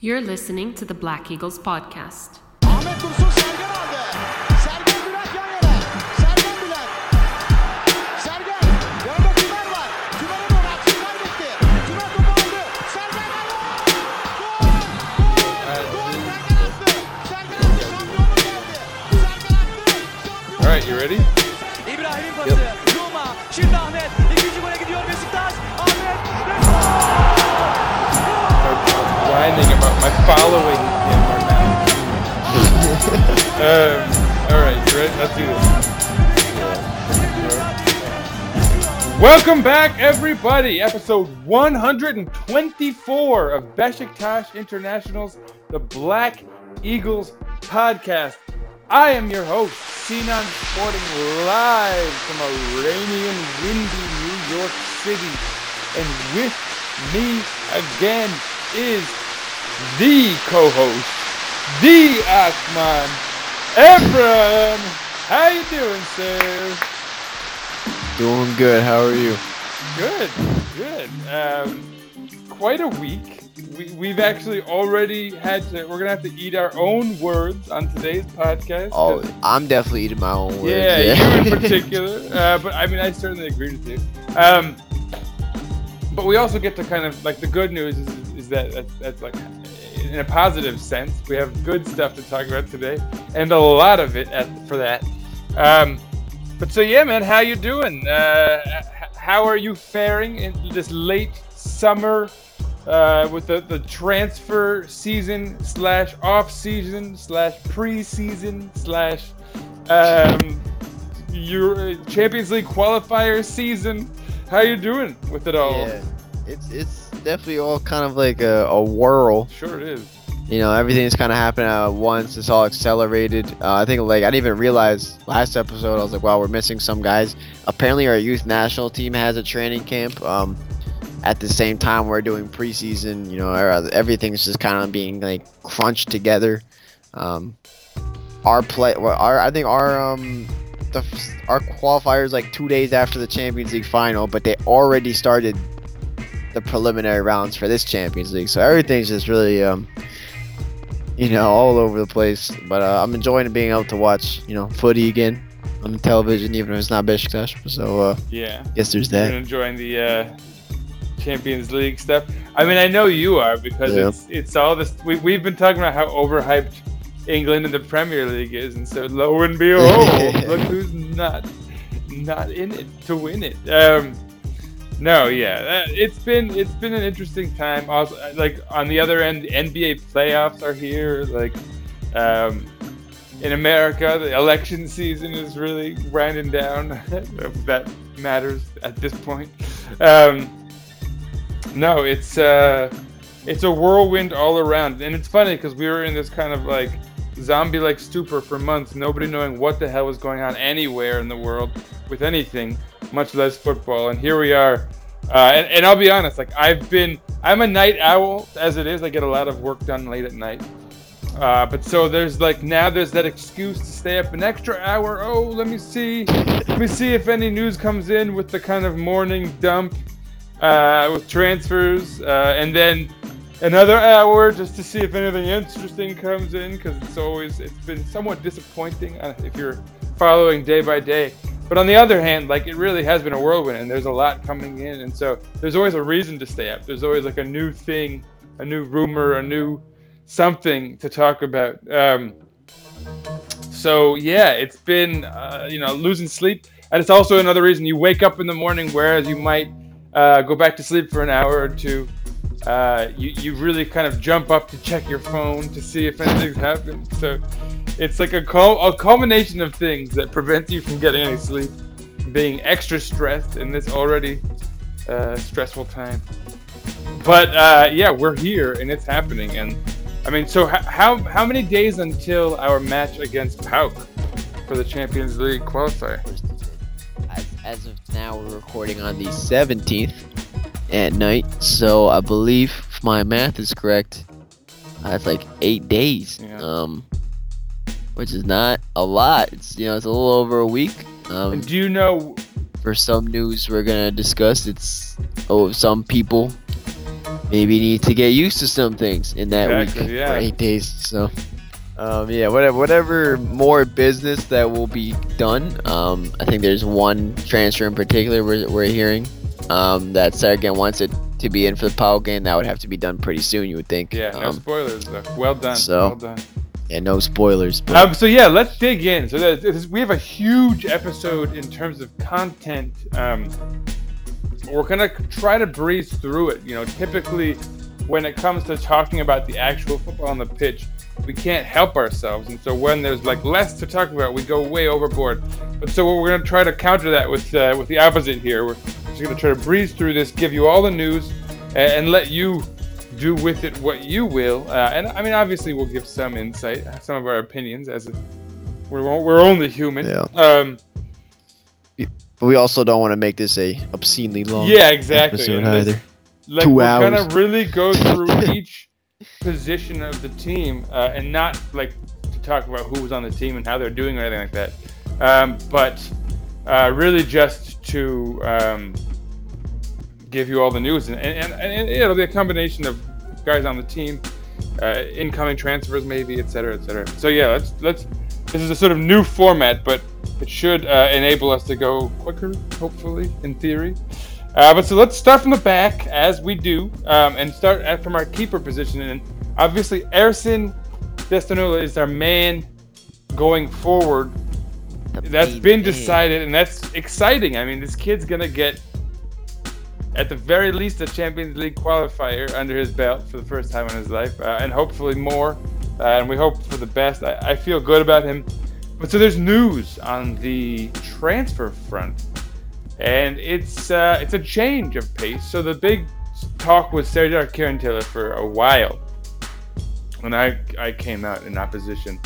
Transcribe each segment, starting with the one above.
You're listening to the Black Eagles podcast. Ahmet Dursun Sergen aldı. Sergen Bülent yan yana. Sergen Bülent. Sergen. Yanında Tümer var. Tümer'e doğru aksiyonlar gitti. Tümer topu aldı. Sergen aldı. Gol! Gol! Gol! Sergen attı. Sergen attı. Şampiyonluk geldi. Sergen attı. All right, you ready? İbrahim'in pası. Zuma. Şimdi Ahmet. İkinci gole gidiyor Beşiktaş. About my following him um, all right? Let's do this. Welcome back, everybody. Episode 124 of Besiktas International's The Black Eagles podcast. I am your host, Sinan Sporting, live from a rainy and windy New York City. And with me again is the co-host, the Akman, Evran. How you doing, sir? Doing good. How are you? Good, good. Um, quite a week. We, we've actually already had to. We're gonna have to eat our own words on today's podcast. Oh, I'm definitely eating my own words. Yeah, you in particular. Uh, but I mean, I certainly agree with you. Um, but we also get to kind of like the good news is, is that that's, that's like in a positive sense. We have good stuff to talk about today, and a lot of it at, for that. Um, but so yeah, man, how you doing? Uh, how are you faring in this late summer uh, with the, the transfer season slash off season slash preseason slash um, your Champions League qualifier season? How you doing with it all? Yeah, it's it's definitely all kind of like a, a whirl. Sure it is. You know, everything's kind of happening at once. It's all accelerated. Uh, I think like I didn't even realize last episode. I was like, wow, we're missing some guys. Apparently, our youth national team has a training camp. Um, at the same time, we're doing preseason. You know, everything's just kind of being like crunched together. Um, our play, our I think our um, the our qualifiers like two days after the Champions League final, but they already started the preliminary rounds for this Champions League. So everything's just really um, you know, all over the place. But uh, I'm enjoying being able to watch, you know, footy again on the television, even if it's not Besiktas. So uh, Yeah. guess there's that. enjoying the uh, Champions League stuff. I mean, I know you are because Yeah. it's it's all this. We we've been talking about how overhyped England and the Premier League is, and so lo and behold, look who's not not in it to win it. Um, no, yeah, it's been it's been an interesting time. Also, like on the other end, NBA playoffs are here. Like um, in America, the election season is really winding down. that matters at this point. Um, no, it's uh, it's a whirlwind all around, and it's funny because we were in this kind of like zombie-like stupor for months, nobody knowing what the hell was going on anywhere in the world with anything, much less football. And here we are. Uh, and, and I'll be honest, like I've been, I'm a night owl as it is. I get a lot of work done late at night. Uh, but so there's like now there's that excuse to stay up an extra hour. Oh, let me see, let me see if any news comes in with the kind of morning dump uh, with transfers, uh, and then another hour just to see if anything interesting comes in because it's always it's been somewhat disappointing uh, if you're following day by day. But on the other hand, like it really has been a whirlwind, and there's a lot coming in, and so there's always a reason to stay up. There's always like a new thing, a new rumor, a new something to talk about. Um, so yeah, it's been uh, you know losing sleep, and it's also another reason you wake up in the morning, whereas you might uh, go back to sleep for an hour or two. Uh, you you really kind of jump up to check your phone to see if anything's happened. So it's like a cul- a culmination of things that prevents you from getting any sleep, being extra stressed in this already uh, stressful time. But uh, yeah, we're here and it's happening. And I mean, so h- how how many days until our match against PAOK for the Champions League qualifier? As, as of now, we're recording on the 17th at night. So I believe, if my math is correct, that's like eight days. Yeah. Um, which is not a lot. It's you know it's a little over a week. Um, And do you know? for some news we're gonna discuss, it's oh some people maybe need to get used to some things in that Exactly, week yeah. or eight days. So, um, yeah, whatever, whatever more business that will be done. Um, I think there's one transfer in particular we're, we're hearing um, that Sergen wants it to be in for the PAOK game. That would have to be done pretty soon, you would think. Yeah, no Um, spoilers. Though. Well done. so- well done. Yeah, no spoilers. But Um, so yeah, let's dig in. So we have a huge episode in terms of content. Um, we're gonna try to breeze through it. You know, typically when it comes to talking about the actual football on the pitch, we can't help ourselves, and so when there's like less to talk about, we go way overboard. But so we're gonna try to counter that with uh, with the opposite here. We're just gonna try to breeze through this, give you all the news, and, and let you do with it what you will. Uh, and I mean, obviously, we'll give some insight, some of our opinions, as we're we're only human. Yeah. Um, But we also don't want to make this a obscenely long yeah, exactly. episode either. like Two we're hours. gonna really go through each position of the team uh, and not like to talk about who was on the team and how they're doing or anything like that um, but uh, really just to um, give you all the news and, and, and, and it'll be a combination of guys on the team uh, incoming transfers maybe et cetera et cetera so yeah let's let's this is a sort of new format but it should uh, enable us to go quicker hopefully in theory uh, but so let's start from the back as we do, um, and start at, from our keeper position. And obviously, Ersin Destanoglu is our man going forward. That's been decided, and that's exciting. I mean, this kid's gonna get, at the very least, a Champions League qualifier under his belt for the first time in his life, uh, and hopefully more. Uh, and we hope for the best. I, I feel good about him. But so there's news on the transfer front and it's uh, it's a change of pace. So the big talk was Serdar Taylor for a while, and I I came out in opposition.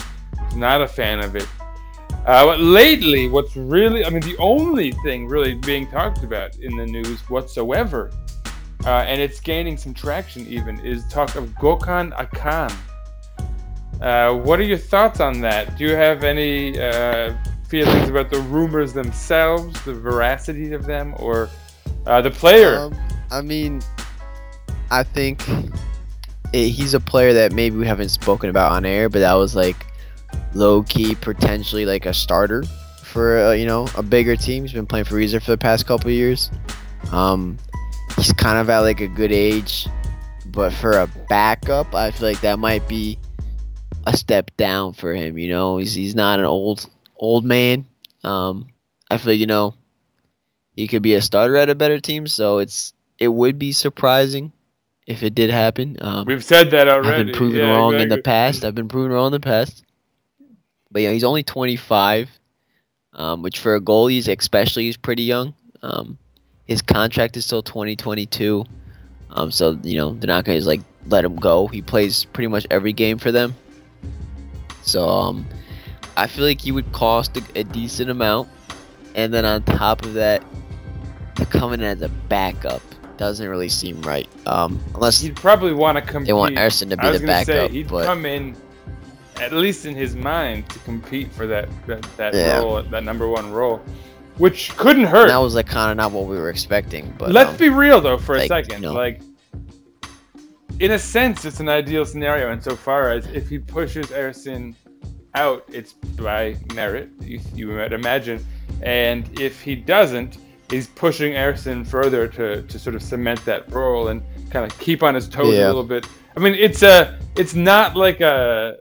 Not a fan of it. Uh, but lately, what's really I mean the only thing really being talked about in the news whatsoever, uh, and it's gaining some traction even, is talk of Gokhan Akkan. Uh, what are your thoughts on that? Do you have any uh, feelings about the rumors themselves, the veracity of them, or uh, the player? Um, I mean, I think it, he's a player that maybe we haven't spoken about on air, but that was like low key, potentially like a starter for uh, you know a bigger team. He's been playing for Rize for the past couple of years. Um, he's kind of at like a good age, but for a backup, I feel like that might be a step down for him. You know, he's he's not an old old man. Um, I feel like you know he could be a starter at a better team. So it's it would be surprising if it did happen. Um, We've said that already. I've been proven Yeah, wrong in the past. I've been proven wrong in the past. But yeah, he's only 25, um, which for a goalie, is especially, is pretty young. Um, his contract is till 2022. Um, so you know they're not gonna just, like let him go. He plays pretty much every game for them. So um, I feel like he would cost a, a decent amount, and then on top of that, to come in as a backup doesn't really seem right. Um, unless He'd probably want to compete. they want Ersin to be the gonna say, he'd but come in, at least in his mind, to compete for that that, that Yeah. role, that number one role, which couldn't hurt. that was like kind of not what we were expecting. But Let's um, be real though for a second. you know. Like, in a sense, it's an ideal scenario insofar as if he pushes Ersin out, it's by merit, you, you might imagine, and if he doesn't, he's pushing Ersin further to, to sort of cement that role and kind of keep on his toes Yeah. a little bit. I mean, it's a, it's not like a,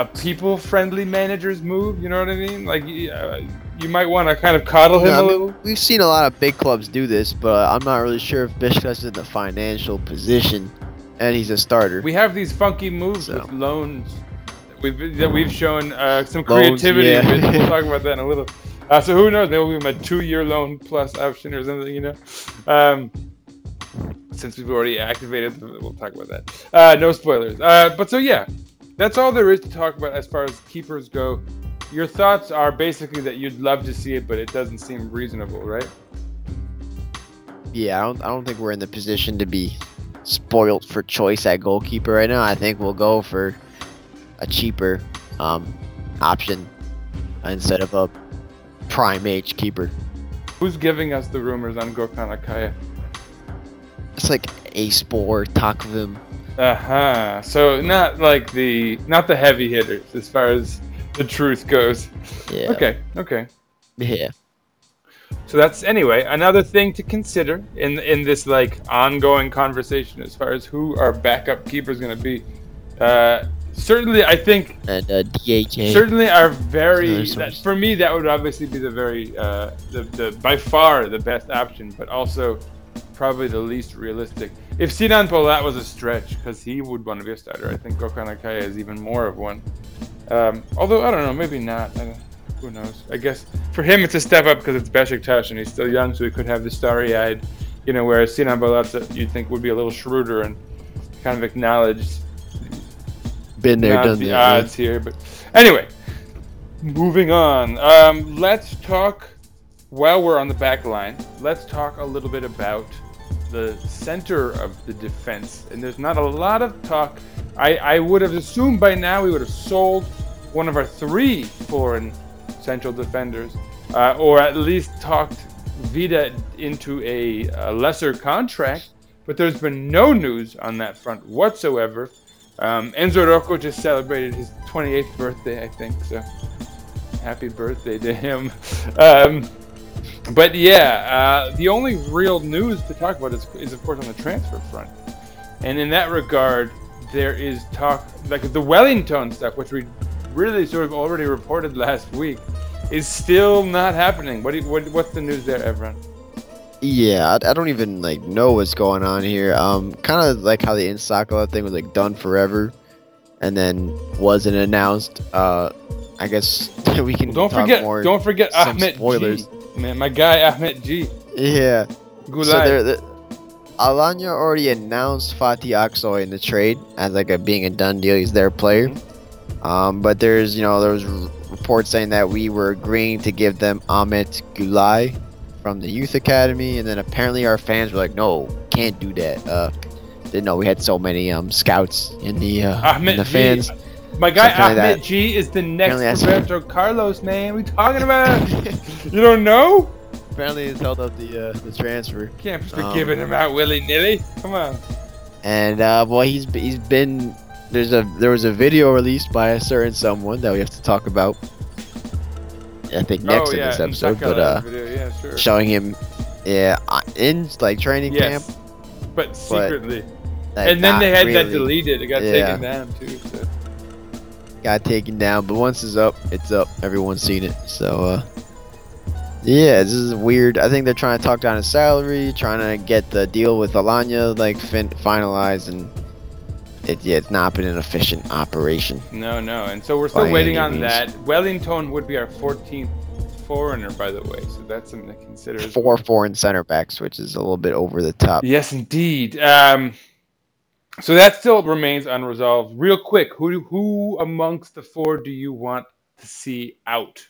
a, people friendly manager's move. You know what I mean? Like, uh, you might want to kind of coddle him I a mean, little. we've seen a lot of big clubs do this, but I'm not really sure if is in the financial position, and he's a starter. We have these funky moves So. with loans. that We've, that we've shown uh, some Loans, creativity. yeah. We'll talk about that in a little. Uh, so who knows? Maybe we'll give him a two-year loan plus option or something. You know, um, since we've already activated, we'll talk about that. Uh, no spoilers. Uh, but so yeah, that's all there is to talk about as far as keepers go. Your thoughts are basically that you'd love to see it, but it doesn't seem reasonable, right? yeah, I don't, I don't think we're in the position to be spoiled for choice at goalkeeper right now. I think we'll go for a cheaper um, option instead of a prime age keeper. Who's giving us the rumors on Gokhan Akaya? It's like Aspor, Takvim. Uh huh. So not like the not the heavy hitters as far as the truth goes. Yeah. Okay. Okay. Yeah. So that's anyway another thing to consider in in this like ongoing conversation as far as who our backup keeper is going to be. Uh, certainly, I think And uh, DHA. certainly are very that, for me that would obviously be the very uh, the, the by far the best option, but also probably the least realistic. If Sinan Bolat was a stretch, because he would want to be a starter, I think Gokhan Akaya is even more of one. Um, although I don't know, maybe not. I who knows? I guess for him it's a step up because it's Besiktas and he's still young, so he could have the starry-eyed, you know. Whereas Sinan Bolat, you'd think would be a little shrewder and kind of acknowledged Been there, done the that. odds here, but anyway, moving on. Um, let's talk. While we're on the back line, let's talk a little bit about the center of the defense. And there's not a lot of talk. I, I would have assumed by now we would have sold one of our three foreign central defenders, uh, or at least talked Vida into a, a lesser contract. But there's been no news on that front whatsoever. Um, Enzo Roco just celebrated his 28th birthday, I think. So happy birthday to him. Um, but yeah, uh, the only real news to talk about is, is, of course, on the transfer front. And in that regard, there is talk, like the Wellinton stuff, which we really sort of already reported last week, is still not happening. What, do you, what What's the news there, Evran? Yeah, I, I don't even like know what's going on here. Um, kind of like how the N'sakala thing was like done forever, and then wasn't announced. Uh, I guess we can Don't talk forget, more. don't forget Ahmed spoilers. G. Man, my guy Ahmed G. Yeah. Gulay. So Alanya already announced Fatih Aksoy in the trade as like a being a done deal. He's their player. Mm-hmm. Um, but there's you know there was reports saying that we were agreeing to give them Ahmet Gulay from the youth academy, and then apparently our fans were like, no, can't do that. Uh, didn't know we had so many um scouts in the uh, in Ahmed the G. My guy Ahmed that. G is the next Roberto Carlos, man. We talking about? you don't know? apparently it's held up the uh, the transfer. Can't just be Um, giving him out willy nilly. Come on. And uh, boy, he's he's been there's a there was a video released by a certain someone that we have to talk about. I think next oh in this episode, but uh, yeah, sure. showing him, yeah, uh, in like training yes, camp. but secretly. like, and then they had that deleted. It got Yeah. taken down too. Got taken down, but once it's up, it's up. Everyone's seen it, so uh, yeah, this is weird. I think they're trying to talk down his salary, trying to get the deal with Alanya like fin- finalized, and it yeah, it's not been an efficient operation. No, no, and so we're still waiting on means. that. Wellinton would be our 14th foreigner, by the way, so that's something to consider. Four foreign center backs, which is a little bit over the top. Yes, indeed. Um, so that still remains unresolved. Real quick, who who amongst the four do you want to see out?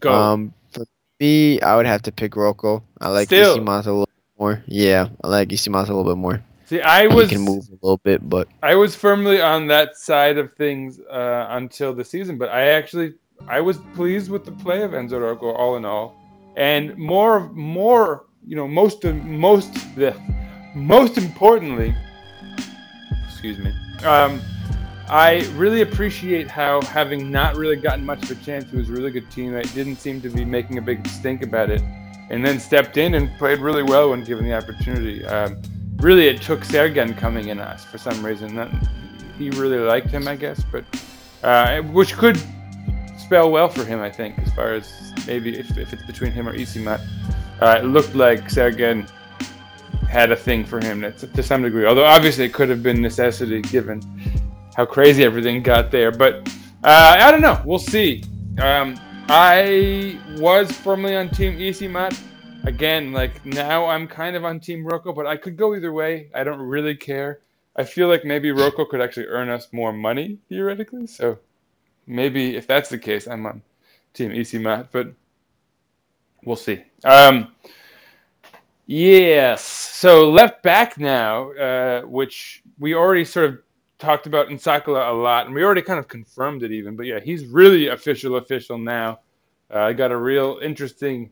Go. Um, for me, I would have to pick Roco. I like Still. Isimata a little bit more. Yeah, I like Isimata a little bit more. see, I He was can move a little bit, but I was firmly on that side of things uh, until the season, but I actually I was pleased with the play of Enzo Roco all in all, and more more you know most the most the most importantly, excuse me. Um, I really appreciate how, having not really gotten much of a chance, he was a really good teammate. Didn't seem to be making a big stink about it, and then stepped in and played really well when given the opportunity. Um, really, it took Sergen coming in us for some reason. That, he really liked him, I guess, but uh, which could spell well for him, I think, as far as maybe if, if it's between him or Isimat. Uh, it looked like Sergen had a thing for him that's to some degree. Although obviously it could have been necessity given how crazy everything got there. But uh, I don't know. We'll see. Um, I was firmly on Team EC Isimat. Again, like now I'm kind of on Team Roco, but I could go either way. I don't really care. I feel like maybe Roco could actually earn us more money theoretically. So maybe if that's the case, I'm on Team EC Isimat, but we'll see. Um, Yes. So left back now, uh, which we already sort of talked about in Sakala a lot, and we already kind of confirmed it even. But yeah, he's really official, official now. Uh, got a real interesting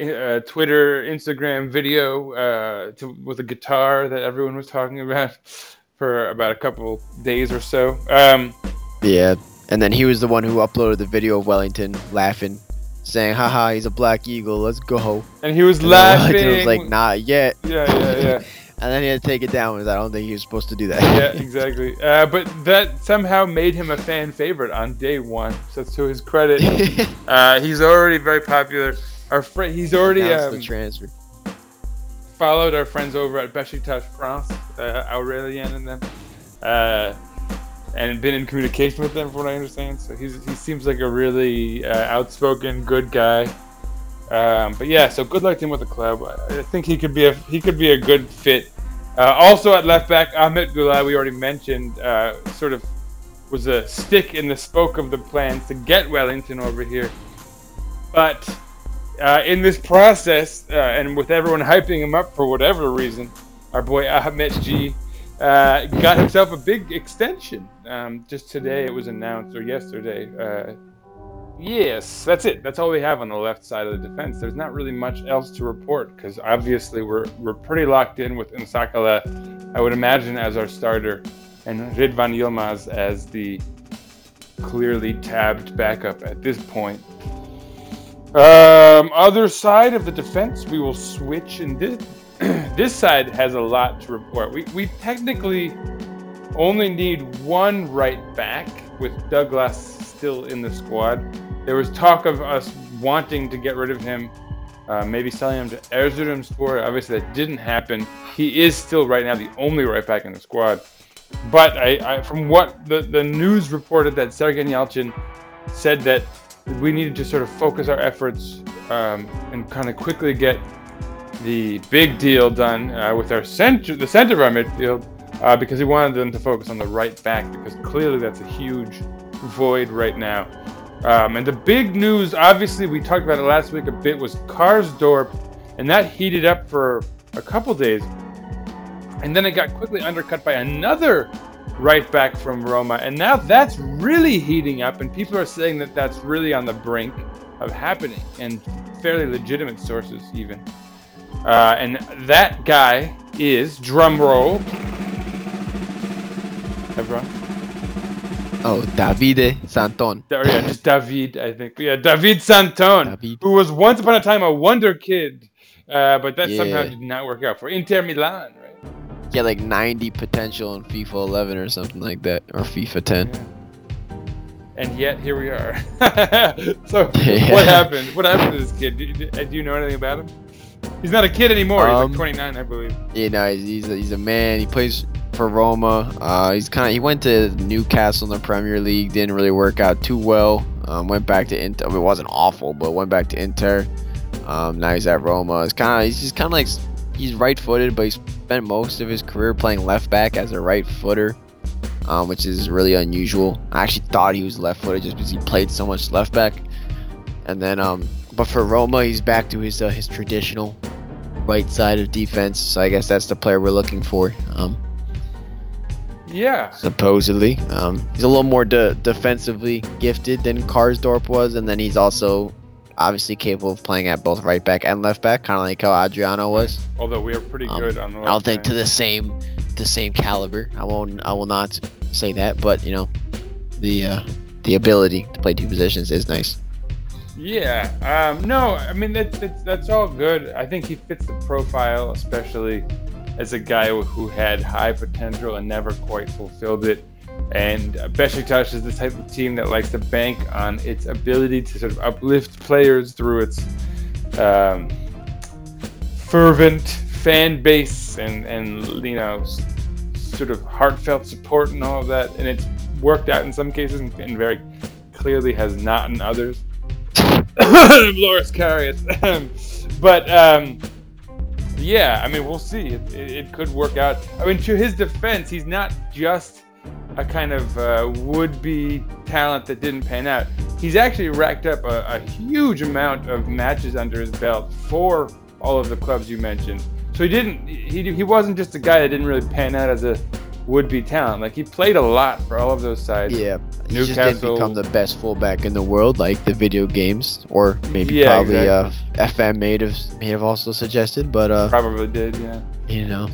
uh, Twitter, Instagram video uh, to, with a guitar that everyone was talking about for about a couple days or so. Um, Yeah, and then he was the one who uploaded the video of Wellinton laughing, saying, "Haha, he's a black eagle. Let's go." and he was And laughing. Wellinton was like, "Not yet," yeah, yeah, yeah. and then he had to take it down because I don't think he was supposed to do that. yeah, exactly. Uh, but that somehow made him a fan favorite on day one. So to his credit, uh, he's already very popular. Our fr- he's already um, the transfer. followed our friends over at Besiktas France, uh, Aurelien and them, uh, and been in communication with them, from what I understand. So he's he seems like a really uh, outspoken, good guy. Um, but yeah, so good luck to him with the club. I think he could be a he could be a good fit. Uh, also at left back, Ahmed Gulay, we already mentioned, uh, sort of was a stick in the spoke of the plans to get Wellinton over here. But uh, in this process, uh, and with everyone hyping him up for whatever reason, our boy Ahmed G uh, got himself a big extension. Um, just today it was announced, or yesterday. Uh, yes, that's it. That's all we have on the left side of the defense. There's not really much else to report because obviously we're we're pretty locked in with N'sakala, I would imagine, as our starter, and Ridvan Yilmaz as the clearly tabbed backup at this point. Um, other side of the defense, we will switch, and this this side has a lot to report. We we technically only need one right back with Douglas still in the squad. There was talk of us wanting to get rid of him, uh, maybe selling him to Erzurumspor. Obviously, that didn't happen. He is still right now the only right back in the squad. But I, I from what the, the news reported that Sergen Yalcin said that we needed to sort of focus our efforts um, and kind of quickly get the big deal done uh, with our center, the center of our midfield, uh, because he wanted them to focus on the right back because clearly that's a huge void right now. Um, and the big news, obviously, we talked about it last week a bit, was Karsdorp, and that heated up for a couple days, and then it got quickly undercut by another right back from Roma, and now that's really heating up, and people are saying that that's really on the brink of happening, and fairly legitimate sources even. Uh, and that guy is drum roll. Everyone. Oh, Davide Santon. Or, yeah, just David, I think. Yeah, David Santon, David. who was once upon a time a wonder kid, uh, but that somehow did not work out for Inter Milan, right? He had like 90 potential in FIFA 11 or something like that, or FIFA 10. And yet here we are. so Yeah. what happened? What happened to this kid? Do, do- do you know anything about him? He's not a kid anymore. He's Um, like 29, I believe. You know, he's he's a, he's a man. He plays for Roma. Uh, he's kind of he went to Newcastle in the Premier League. Didn't really work out too well. Um, went back to Inter. I mean, it wasn't awful, but went back to Inter. Um, now he's at Roma. It's kind of he's just kind of like he's right-footed, but he spent most of his career playing left back as a right footer, um, which is really unusual. I actually thought he was left-footed just because he played so much left back. And then, um, but for Roma, he's back to his uh, his traditional right side of defense. So I guess that's the player we're looking for. Um, Yeah. supposedly, um, he's a little more de- defensively gifted than Karsdorp was, and then he's also obviously capable of playing at both right back and left back, kind of like how Adriano was. Although we are pretty Um, good on the I don't think to the same the same caliber. I won't. I will not say that, but you know, the uh, the ability to play two positions is nice. Yeah. Um, no, I mean that's, that's that's all good. I think he fits the profile, especially as a guy who had high potential and never quite fulfilled it. And uh, Besiktas is the type of team that likes to bank on its ability to sort of uplift players through its um, fervent fan base and and you know sort of heartfelt support and all of that. And it's worked out in some cases and, and very clearly has not in others. Loris Karius. but um, yeah, I mean, we'll see. It, it, it could work out. I mean, to his defense, he's not just a kind of uh, would-be talent that didn't pan out. He's actually racked up a, a huge amount of matches under his belt for all of the clubs you mentioned. So he didn't. He, he wasn't just a guy that didn't really pan out as a would be talent. Like he played a lot for all of those sides. Yeah, he just didn't Newcastle- become the best fullback in the world, like the video games, or maybe Yeah, probably exactly. uh, FM may have may have also suggested, but uh, Probably did, yeah. you know,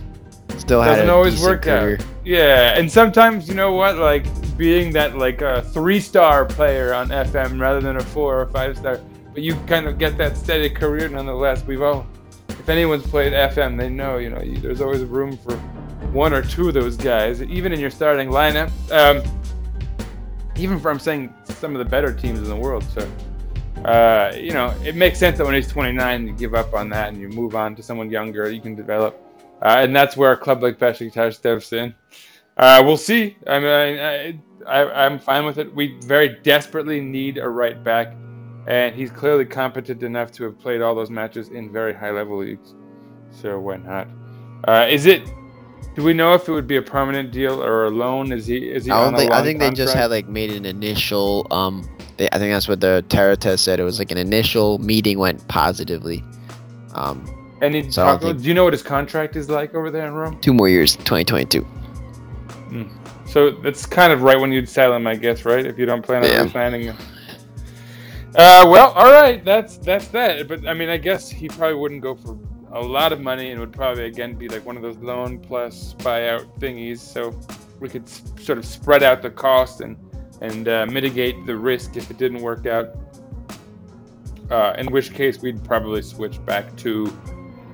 still had Doesn't always work career. out. Yeah, and sometimes you know what, like being that like a three-star player on FM rather than a four or five-star, but you kind of get that steady career nonetheless. We've all, if anyone's played FM, they know you know you, there's always room for one or two of those guys, even in your starting lineup. Um, even from saying some of the better teams in the world. So, uh, you know, it makes sense that when he's 29, you give up on that and you move on to someone younger you can develop. Uh, and that's where a club like Besiktas steps in. Uh, we'll see. I mean, I, I'm fine with it. We very desperately need a right back, and he's clearly competent enough to have played all those matches in very high level leagues. So why not? Uh, is it? Do we know if it would be a permanent deal or a loan? Is he? Is he? I on don't a think. I think they just had like made an initial. Um, they, I think that's what the Terra test said. It was like an initial meeting went positively. Um, Any So don't talk, think- do you know what his contract is like over there in Rome? two more years, 2022. So that's kind of right when you'd sell him, I guess, right? If you don't plan on Yeah. signing him. Uh, well, all right, that's that's that. But I mean, I guess he probably wouldn't go for a lot of money, and would probably again be like one of those loan plus buyout thingies. So we could s- sort of spread out the cost and and uh, mitigate the risk if it didn't work out. Uh, in which case, we'd probably switch back to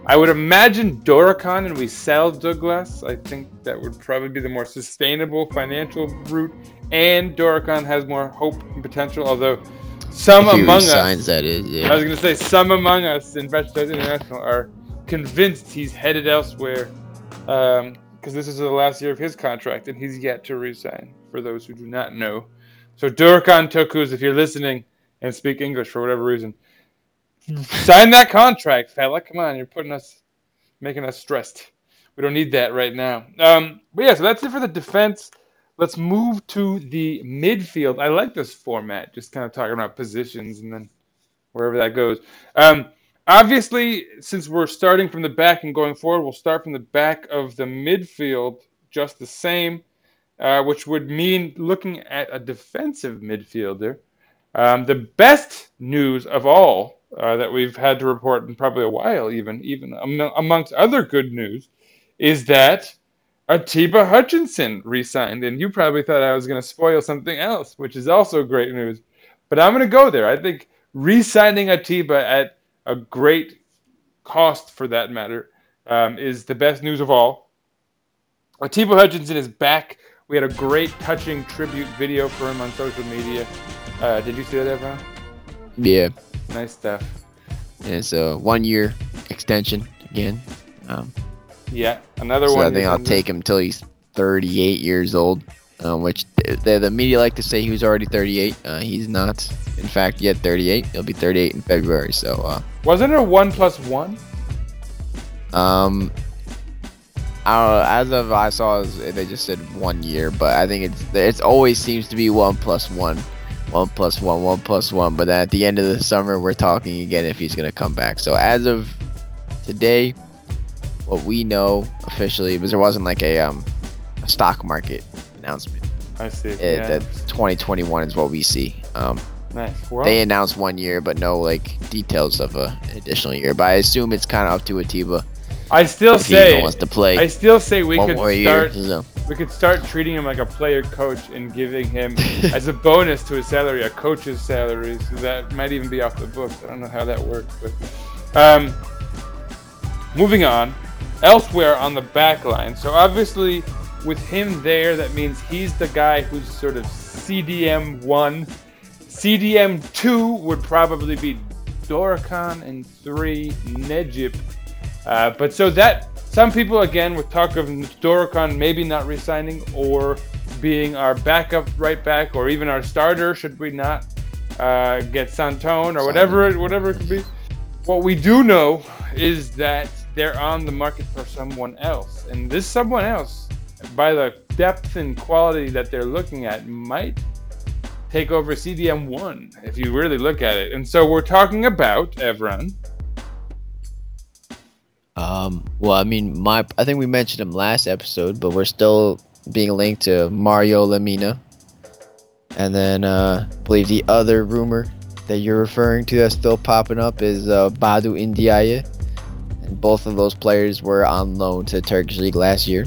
I would imagine Dorukhan and we sell Douglas. I think that would probably be the more sustainable financial route. And Dorukhan has more hope and potential, although some among us, that is. I was going to say, some among us in International are convinced he's headed elsewhere because this is the last year of his contract and he's yet to resign, for those who do not know. So, Dorukhan Tokoz, if you're listening and speak English for whatever reason, sign that contract, fella. Come on, you're putting us, making us stressed. We don't need that right now. Um, but yeah, so that's it for the defense. Let's move to the midfield. I like this format, just kind of talking about positions and then wherever that goes. Um, obviously, since we're starting from the back and going forward, we'll start from the back of the midfield just the same, uh, which would mean looking at a defensive midfielder. Um, the best news of all uh, that we've had to report in probably a while, even even am- amongst other good news, is that Atiba Hutchinson re-signed, and you probably thought I was going to spoil something else, which is also great news. But I'm going to go there. I think re-signing Atiba at a great cost, for that matter, um, is the best news of all. Atiba Hutchinson is back. We had a great, touching tribute video for him on social media. Uh, did you see that, Evan? Yeah. Nice stuff. And it's a one year extension again. Um, Yeah, another so one. I think I'll take him till he's 38 years old. Um, which the, the media like to say he was already 38. Uh, he's not, in fact, yet 38. He'll be 38 in February. So, uh, Wasn't it a one plus one? um, I don't know. As of I saw, they just said one year, but I think it's it's always seems to be one plus one, one plus one, one plus one. But then at the end of the summer, we're talking again if he's gonna come back. So as of today, what we know officially, because there wasn't like a um a stock market announcement. I see. It, yeah. That 2021 is what we see. Um, nice. Well, they announced one year, but no like details of a, an additional year. But I assume it's kind of up to Atiba I still say. wants to play. I still say we could year. start. So. We could start treating him like a player coach and giving him, as a bonus to his salary, a coach's salary. So that might even be off the books. I don't know how that works, but um, moving on. Elsewhere on the back line. So obviously, with him there, that means he's the guy who's sort of CDM one. CDM two would probably be Dorukhan, and three Necip. Uh, but so that some people again with talk of Dorukhan maybe not resigning or being our backup right back or even our starter should we not uh, get Santone or whatever it, whatever it could be. What we do know is that they're on the market for someone else, and this someone else, by the depth and quality that they're looking at, might take over CDM one if you really look at it. And so we're talking about Evran. Um, well, I mean, my I think we mentioned him last episode, but we're still being linked to Mario Lemina. And then uh, I believe the other rumor that you're referring to that's still popping up is uh, Badou Ndiaye. And both of those players were on loan to Turkish League last year,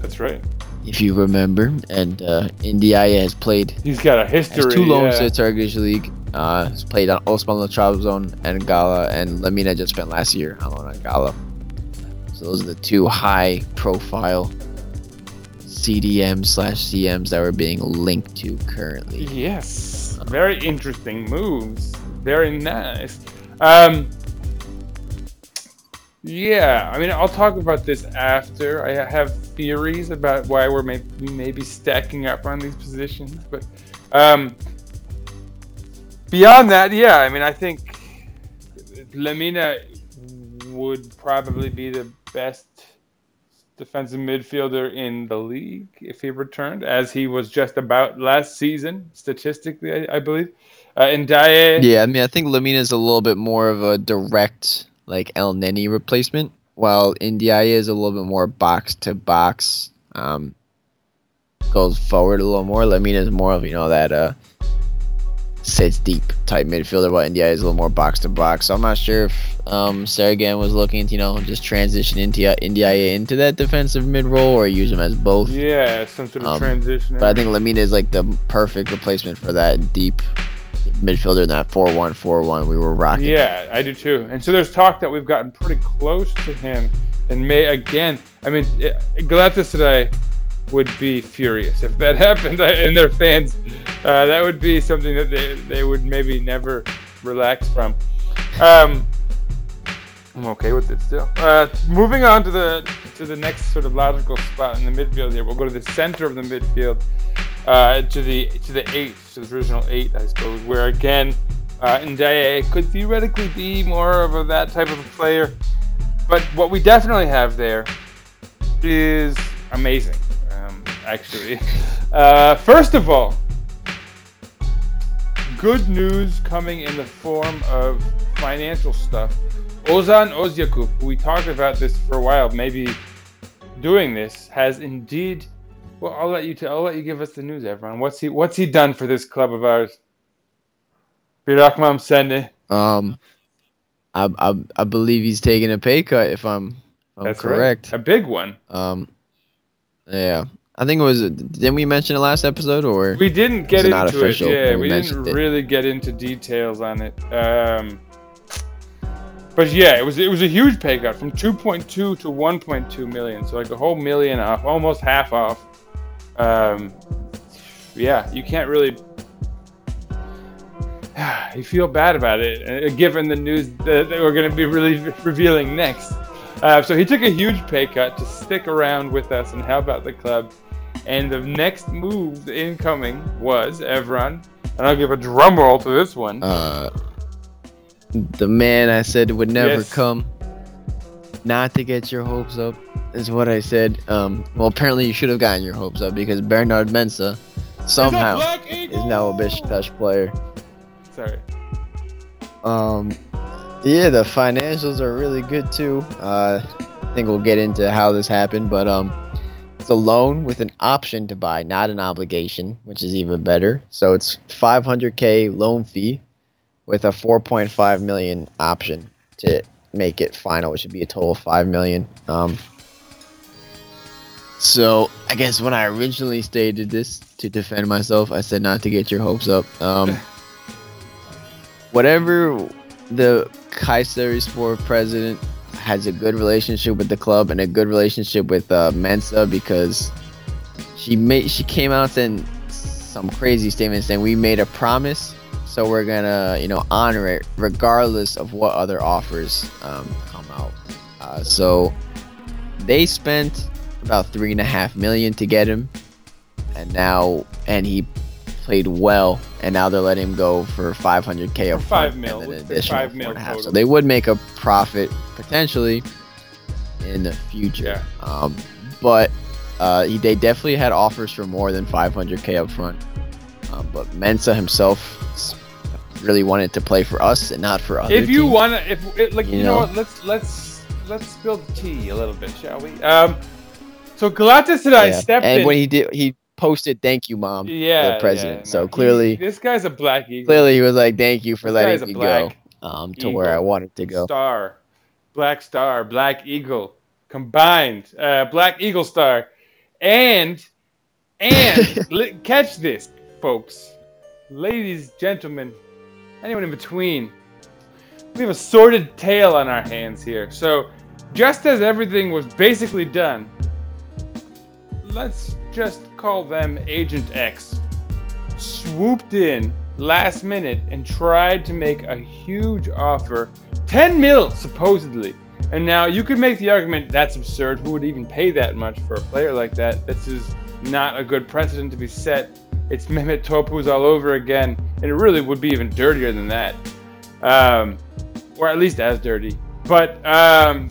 That's right. if you remember. And uh, Ndiaye has played He's got a history. has two loans yeah. to the Turkish League. Uh, he's played on Osmanlı Trabzon and Gala, and Lemina just spent last year on Gala. So those are the two high-profile CDM slash CMs that we're being linked to currently. Yes, very interesting moves. Very nice. Um, yeah, I mean, I'll talk about this after. I have theories about why we're may- we may be stacking up on these positions, but um, beyond that, yeah, I mean, I think Lemina would probably be the best defensive midfielder in the league if he returned, as he was just about last season, statistically, I, I believe. Uh, Ndiaye, Yeah, I mean, I think Lemina is a little bit more of a direct, like Elneny replacement, while Ndiaye is a little bit more box to box. Um, goes forward a little more. Lemina is more of you know that uh sits deep type midfielder, while Ndiaye is a little more box to box. So I'm not sure if um was looking to you know just transition into Ndiaye into that defensive mid role or use him as both. yeah, some sort of Um, transition. But I think Lemina is like the perfect replacement for that deep midfielder in that 4-1 4-1 we were rocking. Yeah, I do too. And so there's talk that we've gotten pretty close to him and may again. I mean, Galatasaray would be furious if that happened, and their fans. Uh, that would be something that they, they would maybe never relax from. Um, I'm okay with it still. Uh, moving on to the to the next sort of logical spot in the midfield here. We'll go to the center of the midfield, uh, to the to the eight, to the original eight, I suppose. Where again, uh, Ndiaye could theoretically be more of a, that type of a player, but what we definitely have there is amazing. Um, actually, uh, first of all, good news coming in the form of financial stuff. Oguzhan Ozyakup, we talked about this for a while, maybe doing this, has indeed. Well, I'll let you. T- I'll let you give us the news, everyone. What's he? What's he done for this club of ours? Birakmam Sende. Um, I, I I believe he's taking a pay cut if I'm, I'm That's correct. right. A big one. Um, yeah, I think it was. Didn't we mention it last episode or? We didn't get it not into it. Yeah, We we didn't mentioned it. really get into details on it. Um, but yeah, it was it was a huge pay cut from 2.2 to 1.2 million, so like a whole million off, almost half off. Um, yeah, you can't really. You feel bad about it, uh, given the news that we're going to be really revealing next. Uh, so he took a huge pay cut to stick around with us and help out the club. And the next move incoming was Evran, and I'll give a drum roll to this one. Uh, the man I said would never Yes. come. Not to get your hopes up is what I said. Um, well, apparently you should have gotten your hopes up because Bernard Mensah somehow is now a Besiktas player. Sorry. Um, yeah, the financials are really good too. Uh, I think we'll get into how this happened, but um, it's a loan with an option to buy, not an obligation, which is even better. So it's 500k loan fee with a 4.5 million option to make it final, which would be a total of 5 million. Um, so I guess when I originally stated this to defend myself, I said not to get your hopes up. Um, whatever the Kayserispor president has a good relationship with the club and a good relationship with uh, Mensah because she made she came out saying some crazy statement saying we made a promise so we're gonna you know honor it regardless of what other offers um, come out uh, so they spent about three and a half million to get him and now and he played well and now they're letting him go for 500k up For five mil, and an additional five mil half. so they would make a profit potentially in the future Yeah. um, but uh, he, they definitely had offers for more than 500k up front. Um, but Mensah himself really wanted to play for us and not for other If you want to, if it, like you, You know, know? what, let's let's let's spill the tea a little bit, shall we? Um, So Galatasaray Yeah. stepped And in. And when he did, he posted "Thank you, mom." yeah, the president. yeah, so no, he- clearly, this guy's a black eagle. clearly he was like, "Thank you for This letting me go um, to where I wanted to go." Star, Black Star, Black Eagle combined, uh, Black Eagle Star, and and li- catch this, folks, ladies, gentlemen, anyone in between. We have a sordid tale on our hands here. So, just as everything was basically done, let's just call them Agent X. Swooped in last minute and tried to make a huge offer 10 mil supposedly. And now you could make the argument that's absurd. Who would even pay that much for a player like that? This is not a good precedent to be set. It's mehmet topuz all over again and it really would be even dirtier than that. Um, or at least as dirty. But um,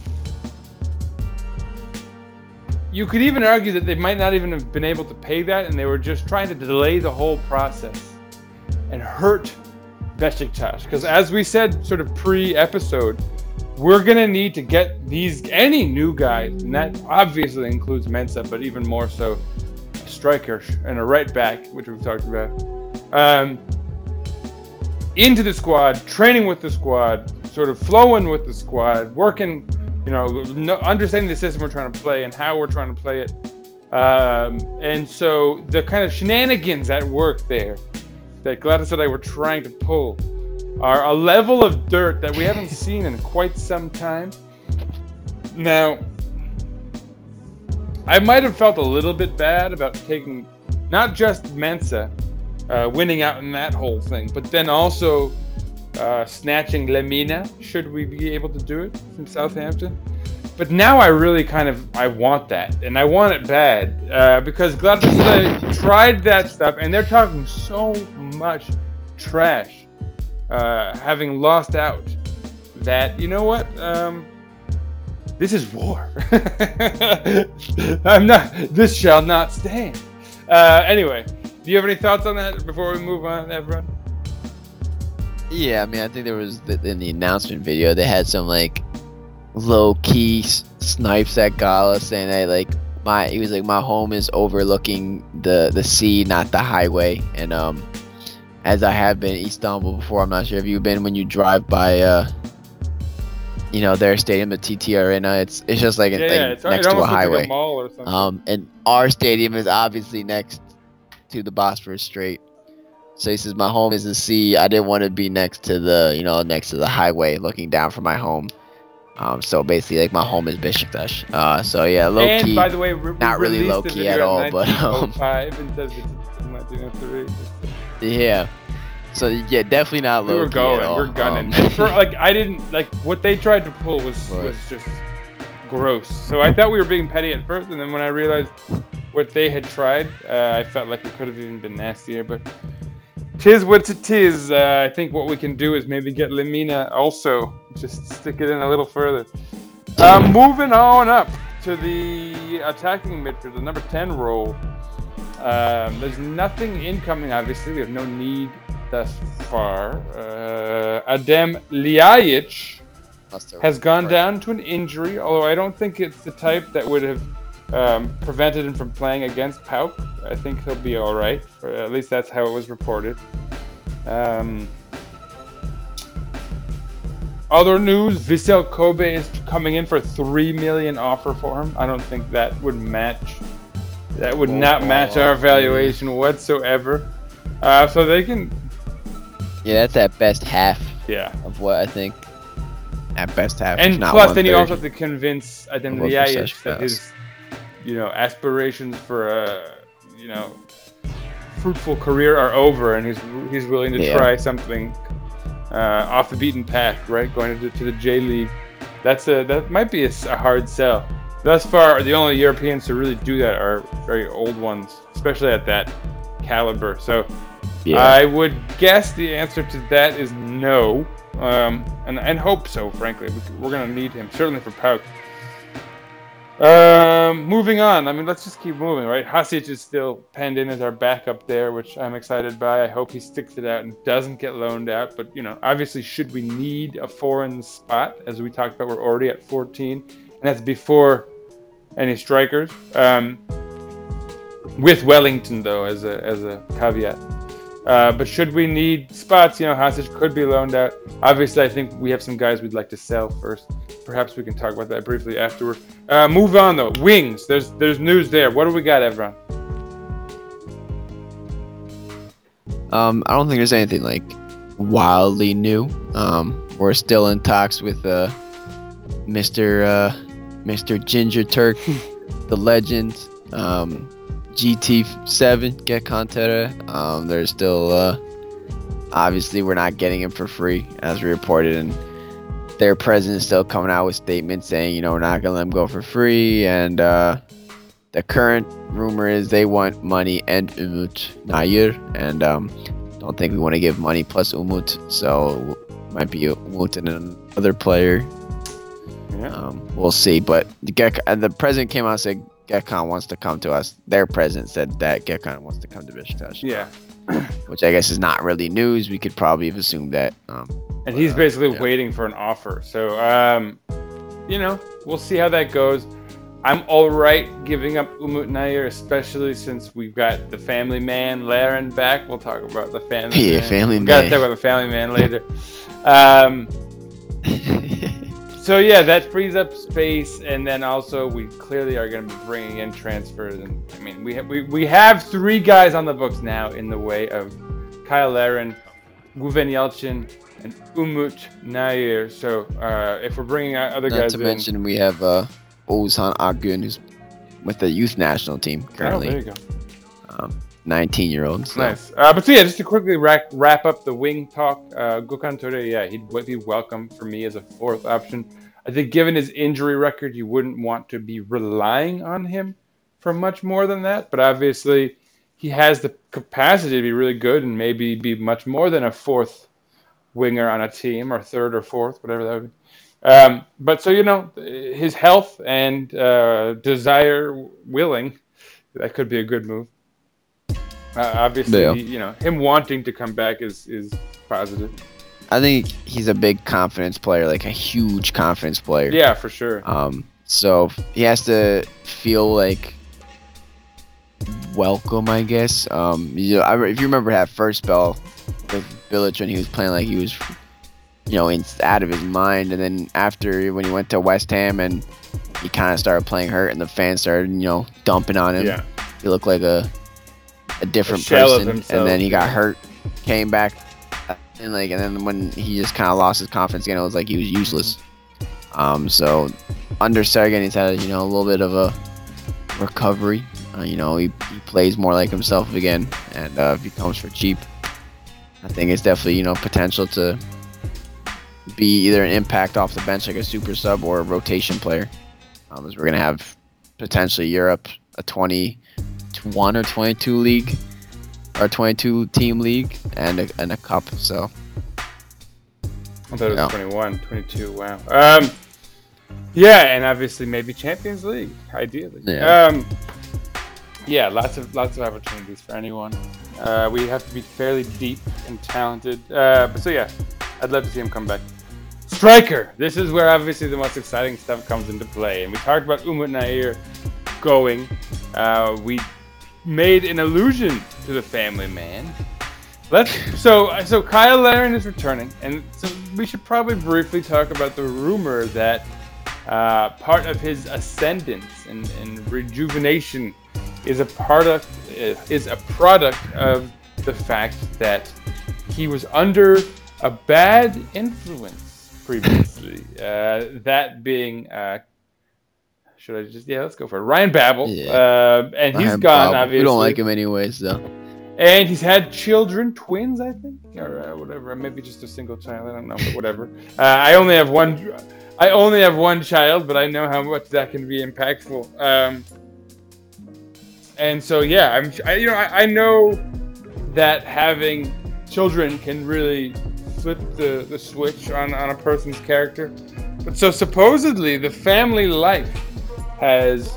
you could even argue that they might not even have been able to pay that, and they were just trying to delay the whole process and hurt Besiktas. Because as we said, sort of pre-episode, we're gonna need to get these any new guys, and that obviously includes Mensah, but even more so, a striker and a right back, which we've talked about, um, into the squad, training with the squad, sort of flowing with the squad, working you know, no, understanding the system we're trying to play and how we're trying to play it. Um, and so the kind of shenanigans at work there that Gladys and I were trying to pull are a level of dirt that we haven't seen in quite some time. Now, I might have felt a little bit bad about taking not just Mensah uh, winning out in that whole thing, but then also uh, snatching Lemina, should we be able to do it from Southampton. But now I really kind of I want that, and I want it bad uh, because Galatasaray tried that stuff, and they're talking so much trash, uh, having lost out. That you know what? Um, this is war. I'm not. This shall not stand. Uh, anyway, do you have any thoughts on that before we move on, everyone? Yeah, I mean, I think there was in the announcement video they had some like low key snipes at Gala saying that like my he was like my home is overlooking the the sea, not the highway, and um as I have been in Istanbul before, I'm not sure if you've been when you drive by uh you know their stadium, the TT Arena. It's it's just like, Yeah, like yeah. It's, next to a highway. like a mall or something. Um, and our stadium is obviously next to the Bosphorus Strait. So he says, "My home is the sea. I didn't want to be next to the, you know, next to the highway, looking down from my home. Um, so basically, like my home is Besiktas. Uh, so yeah, low and key. by the way, re- not really low-key at all, but, um, 1905 and says it's in 1903. yeah. So yeah, definitely not We low were key going, at all. we're gunning. Um, for, like I didn't like what they tried to pull was Right. was just gross. So I thought we were being petty at first, and then when I realized what they had tried, uh, I felt like it could have even been nastier. But tis what it is. Uh, I think what we can do is maybe get Lemina also just stick it in a little further. Uh, moving on up to the attacking midfield, the number 10 role. Um, there's nothing incoming, obviously. We have no need thus far. Uh, Adem Ljajic has gone down to an injury, although I don't think it's the type that would have um, prevented him from playing against PAOK. I think he'll be all right, or at least that's how it was reported. Um, other news: Vissel Kobe is coming in for three million offer for him. I don't think that would match. That would not match our valuation whatsoever. Uh, so they can, Yeah, that's at best half yeah. of what I think. At best half. And not plus, then you also have to convince Adem Of what Ljajic Besiktas that his, you know, aspirations for a, you know, fruitful career are over, and he's he's willing to Yeah. try something uh, off the beaten path, right? Going to, to the J League. That's a that might be a hard sell. Thus far, the only Europeans to really do that are very old ones, especially at that caliber. So. Yeah. I would guess the answer to that is no, um, and, and hope so. Frankly, We- we're going to need him certainly for PAOK. Um, moving on. I mean, let's just keep moving, right? Hasic is still penned in as our backup there, which I'm excited by. I hope he sticks it out and doesn't get loaned out. But you know, obviously, should we need a foreign spot, as we talked about, we're already at 14, and that's before any strikers. Um, with Wellinton though, as a as a caveat. Uh, but should we need spots, you know, Hasic could be loaned out. Obviously, I think we have some guys we'd like to sell first. Perhaps we can talk about that briefly afterward. Uh, move on though. Wings. There's there's news there. What do we got, everyone? Um, I don't think there's anything like wildly new. Um, we're still in talks with uh, Mr. Uh, Mr. Ginger Turk, the legend. Um, GT7 Gökhan Töre. Um, there's still uh, obviously we're not getting him for free as we reported, and their president's still coming out with statements saying you know we're not gonna let him go for free, and uh, the current rumor is they want money and Umut Nayir, and um, don't think we want to give money plus Umut, so might be Umut and another player. Yeah. Um, we'll see, but the and the president came out and said Gökhan wants to come to us. Their president said that Gökhan wants to come to Besiktas, Yeah. which I guess is not really news. We could probably have assumed that. Um, And he's uh, basically yeah. waiting for an offer. So, um, you know, we'll see how that goes. I'm all right giving up Umut Nayir, especially since we've got the family man Larin back. We'll talk about the family Yeah, man. family we gotta talk about the family man later. Um, so yeah, that frees up space, and then also we clearly are going to be bringing in transfers. And I mean, we have we, we have three guys on the books now in the way of Cyle Larin, Guven Yalcin, and Umut Nayir. So uh, if we're bringing out other not guys to in, mention we have uh, Ozan Agun, who's with the youth national team currently. oh, there you go. um, 19 year old. So. Nice. Uh, but so yeah, just to quickly wrap, wrap up the wing talk, uh, Gökhan Töre, yeah, he'd be welcome for me as a fourth option. I think given his injury record, you wouldn't want to be relying on him for much more than that. But obviously, he has the capacity to be really good and maybe be much more than a fourth winger on a team or third or fourth, whatever that would be. Um, but so you know, his health and uh, desire willing, that could be a good move. Uh, obviously, Yeah. you know, him wanting to come back is is positive. I think he's a big confidence player, like a huge confidence player. Yeah, for sure. Um, so he has to feel like welcome, I guess. Um, you know, I, if you remember that first spell with Village when he was playing like he was, you know, in, out of his mind, and then after when he went to West Ham and he kind of started playing hurt, and the fans started, you know, dumping on him. Yeah, He looked like a a different of person, and then he got hurt, came back, and like, and then when he just kind of lost his confidence again, it was like he was useless. Um, so under Sergen, he's had you know a little bit of a recovery. Uh, you know, he, he plays more like himself again, and uh, if he comes for cheap, I think it's definitely you know potential to be either an impact off the bench like a super sub or a rotation player. Um, as we're gonna have potentially Europe a 21 or 22 league or 22 team league and a, and a cup. So I thought it was Yeah. 21, 22. Wow. Um, yeah, and obviously maybe Champions League, ideally. Yeah. Um, yeah, lots of lots of opportunities for anyone. Uh, we have to be fairly deep and talented. Uh, but so yeah, I'd love to see him come back. Striker. This is where obviously the most exciting stuff comes into play. And we talked about Umut Nayir going. Uh, we made an allusion to the family man. Let's so so Cyle Larin is returning, and so we should probably briefly talk about the rumor that uh, part of his ascendance and, and rejuvenation is a product is a product of the fact that he was under a bad influence previously. uh, that being, uh, should I just yeah, let's go for it. Ryan Babel, Yeah. uh, and he's Ryan gone. Bob, obviously, We don't like him anyways, though. and he's had children, twins, I think, or uh, whatever. Maybe just a single child. I don't know, but whatever. Uh, I only have one. I only have one child, but I know how much that can be impactful. Um, and so, yeah, I'm. I, you know, I, I know that having children can really flip the, the switch on, on a person's character. But so supposedly the family life has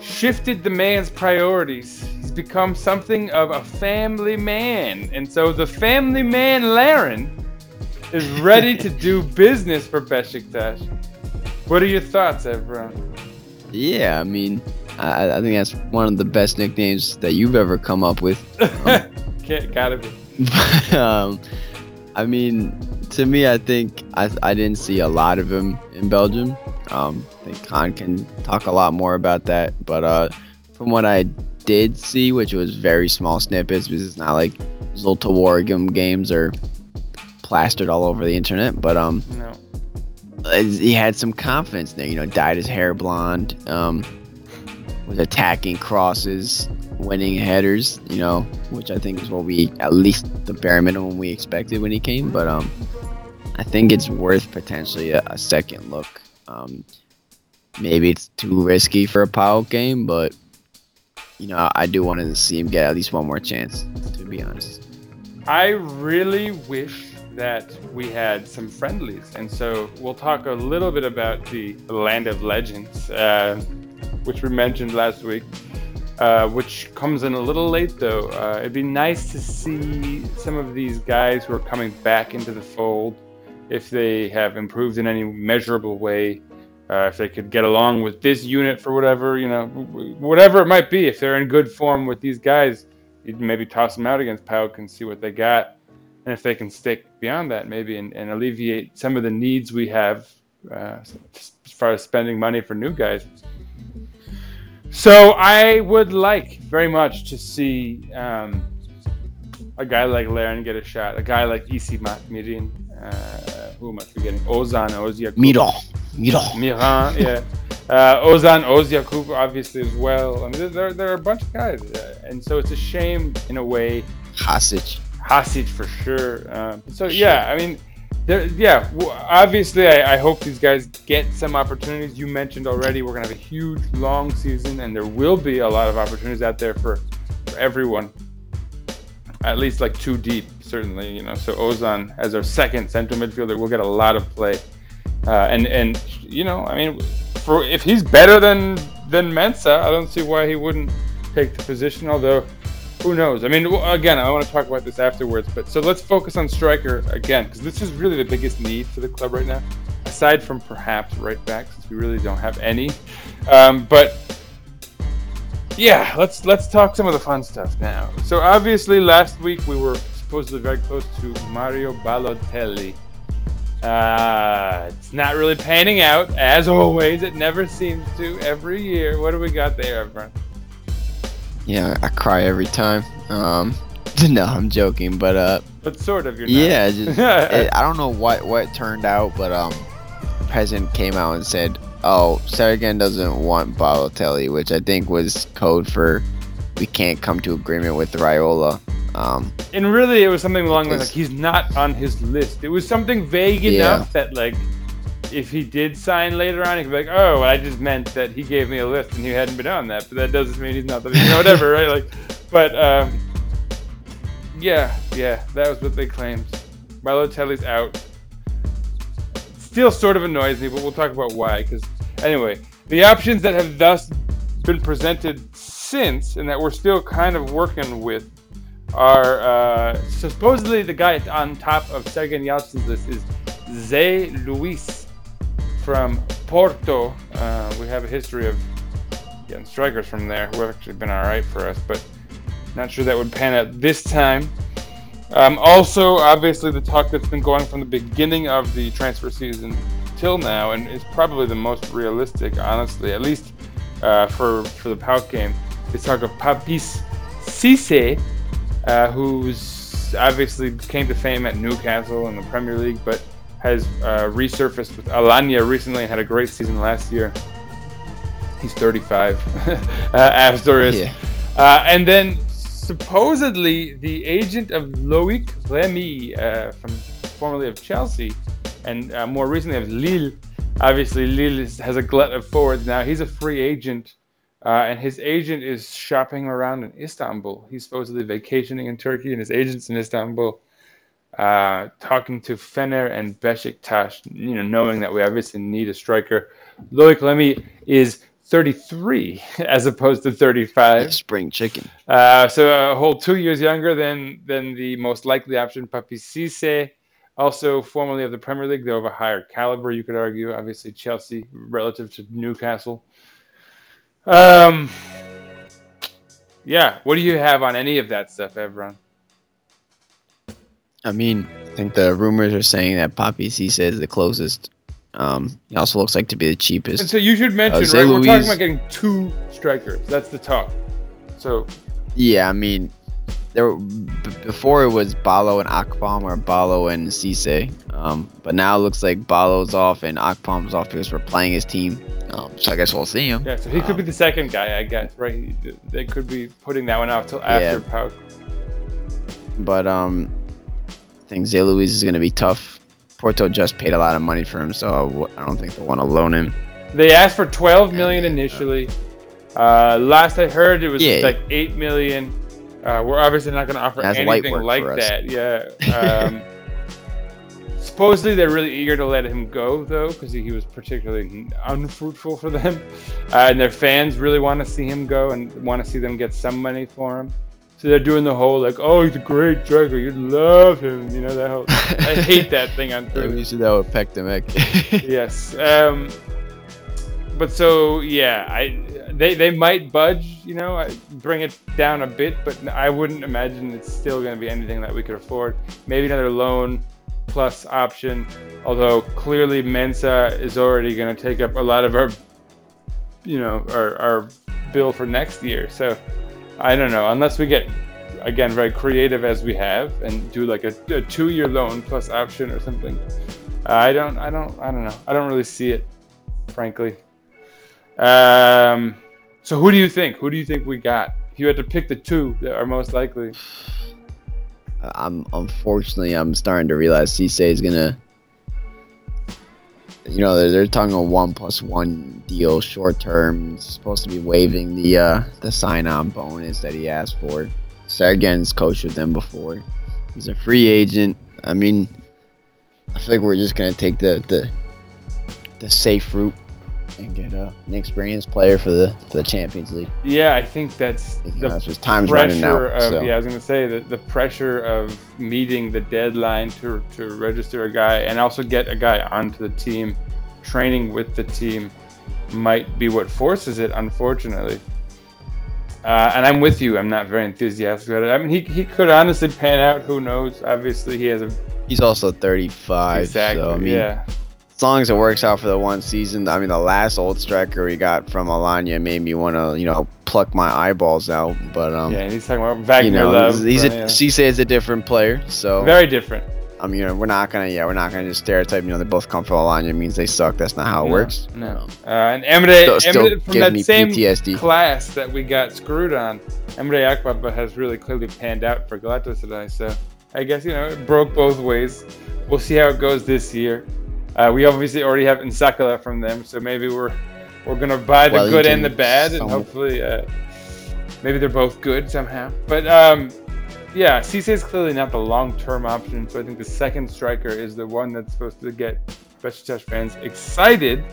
shifted the man's priorities. He's become something of a family man. And so the family man Larin is ready to do business for Besiktas. What are your thoughts, everyone? Yeah, I mean, I, I think that's one of the best nicknames that you've ever come up with. Um, Can't, gotta be. um, I mean, to me, I think I, I didn't see a lot of him in Belgium. Um, think Khan can talk a lot more about that. But uh, from what I did see, which was very small snippets, because it's not like Zulte Waregem games are plastered all over the internet. But um, No. he had some confidence there. You know, dyed his hair blonde. Um, was attacking crosses, winning headers. You know, which I think is what we at least the bare minimum we expected when he came. But um, I think it's worth potentially a, a second look. Um, maybe it's too risky for a PAOK game, but you know, I do want to see him get at least one more chance. To be honest. I really wish that we had some friendlies, and so we'll talk a little bit about the Land of Legends, uh, which we mentioned last week, uh, which comes in a little late though. Uh, it'd be nice to see some of these guys who are coming back into the fold, if they have improved in any measurable way. Uh, if they could get along with this unit for whatever, you know, whatever it might be, if they're in good form with these guys, you'd maybe toss them out against PAOK and see what they got. And if they can stick beyond that, maybe, and, and alleviate some of the needs we have uh, as far as spending money for new guys. So I would like very much to see um, a guy like Larin get a shot, a guy like Isi Mirin, uh, who am I forgetting? Ozan Oziak. Miro, Miro. Miran, yeah. Uh, Oguzhan Ozyakup, obviously, as well. I mean, there, there are a bunch of guys. Uh, and so it's a shame, in a way, Hasic. Hasic for sure. Um, so, yeah, I mean, there, yeah, w- obviously, I, I hope these guys get some opportunities. You mentioned already we're going to have a huge, long season, and there will be a lot of opportunities out there for, for everyone. At least like two deep, certainly. You know, so Ozan as our second central midfielder will get a lot of play. Uh, and and you know, I mean, for if he's better than than Mensah, I don't see why he wouldn't take the position. Although, who knows? I mean, again, I want to talk about this afterwards. But so let's focus on striker again, because this is really the biggest need for the club right now, aside from perhaps right back, since we really don't have any. Um, but yeah, let's let's talk some of the fun stuff now. So obviously, last week we were supposedly very close to Mario Balotelli. Uh, it's not really panning out, as always. It never seems to every year. What do we got there, everyone? Yeah, I cry every time. Um, no, I'm joking, but uh, But sort of, you're not. yeah, just, it, I don't know what what turned out, but um, president came out and said, "Oh, Sergen doesn't want Balotelli," which I think was code for we can't come to agreement with Raiola. Um, And really, it was something along the lines like he's not on his list. It was something vague Yeah. enough that like, if he did sign later on, he could be like, "Oh, I just meant that he gave me a list and he hadn't been on that." But that doesn't mean he's not the, you know, whatever, right? Like, but um, yeah, yeah, that was what they claimed. Balotelli's out. Still sort of annoys me, but we'll talk about why. Because anyway, the options that have thus been presented since, and that we're still kind of working with, are uh, supposedly the guy on top of Sergen Yalcin's list is Zé Luis from Porto. Uh, we have a history of getting strikers from there who have actually been all right for us, but not sure that would pan out this time. Um, also, obviously, the talk that's been going from the beginning of the transfer season till now, and is probably the most realistic, honestly, at least uh, for for the PAOK game, is talk of Papiss Cisse, uh, who's obviously came to fame at Newcastle in the Premier League, but has uh, resurfaced with Alanya recently and had a great season last year. He's 35, uh, Astor Yeah. uh, and then supposedly the agent of Loic Remy, uh, from formerly of Chelsea, and uh, more recently of Lille. Obviously, Lille is, has a glut of forwards now. He's a free agent, uh, and his agent is shopping around in Istanbul. He's supposedly vacationing in Turkey, and his agent's in Istanbul, uh, talking to Fener and Besiktas. You know, knowing that we obviously need a striker. Loic Remy is 33 as opposed to 35. spring chicken. Uh, so a whole two years younger than than the most likely option, Papiss Cisse, also formerly of the Premier League, though of a higher caliber, you could argue. Obviously, Chelsea relative to Newcastle. Um. Yeah. What do you have on any of that stuff, Evran? I mean, I think the rumors are saying that Poppy C is the closest. Um, he also looks like to be the cheapest. And so you should mention, Zay right? We're talking about getting two strikers. That's the talk. So Yeah, I mean, there b- before it was Balo and Akpom or Balo and Cisse. Um, but now it looks like Balo's off and Akpom's off because we're playing his team. Um, so I guess we'll see him. yeah, so he could be Um, the second guy, I guess, right? They could be putting that one out till after Yeah. PAOK. But um, I think Zé Luis is going to be tough. Porto just paid a lot of money for him, so I don't think they want to loan him. They asked for 12 million initially. Uh, last I heard, it was Yeah. like 8 million. Uh, we're obviously not going to offer That's anything like that. Yeah. Um, supposedly, they're really eager to let him go, though, because he was particularly unfruitful for them. Uh, and their fans really want to see him go and want to see them get some money for him. So they're doing the whole like, oh, he's a great striker, you'd love him, you know that whole. I hate that thing on Twitter we see that with Pektemek. yes. Um, but so yeah, I they they might budge, you know, bring it down a bit, but I wouldn't imagine it's still going to be anything that we could afford. Maybe another loan plus option. Although clearly Mensah is already going to take up a lot of our, you know, our our bill for next year. So I don't know unless we get again very creative as we have and do like a, a two-year loan plus option or something. I don't, I don't, I don't know. I don't really see it, frankly. Um, so who do you think? Who do you think we got? If you had to pick the two that are most likely, I'm unfortunately I'm starting to realize Cisse is gonna. You know they're, they're talking a one plus one deal, short term. Supposed to be waiving the uh, the sign on bonus that he asked for. Sergen's coached with them before. He's a free agent. I mean, I feel like we're just gonna take the the the safe route and get uh, an experienced player for the for the Champions League. yeah, I think that's You know, the just time's running out. pressure of so. yeah. I was gonna say that the pressure of meeting the deadline to to register a guy and also get a guy onto the team, training with the team, might be what forces it. Unfortunately. Uh, and I'm with you. I'm not very enthusiastic about it. I mean, he, he could honestly pan out. Who knows? Obviously, he has a He's also 35. exactly. So, I mean, yeah, as long as it works out for the one season, I mean, the last old striker we got from Alanya made me want to, you know, pluck my eyeballs out. But um, yeah. He's talking about Vagner you know, Love. he's but, a yeah. Cisse is a different player. So very different. I mean, you know, we're not gonna, yeah, we're not gonna just stereotype. You know, they both come from Alanya means they suck. That's not how it No, works. No. Um, Uh, and Emre, Emre from that same PTSD. class that we got screwed on, Emre Akbaba has really clearly panned out for Galatasaray. So I guess you know it broke both ways. We'll see how it goes this year. Uh, we obviously already have N'sakala from them, so maybe we're we're gonna buy the Well, good and the bad, and hopefully uh, maybe they're both good somehow. But um, yeah, Cisse is clearly not the long-term option, so I think the second striker is the one that's supposed to get Besiktas fans excited.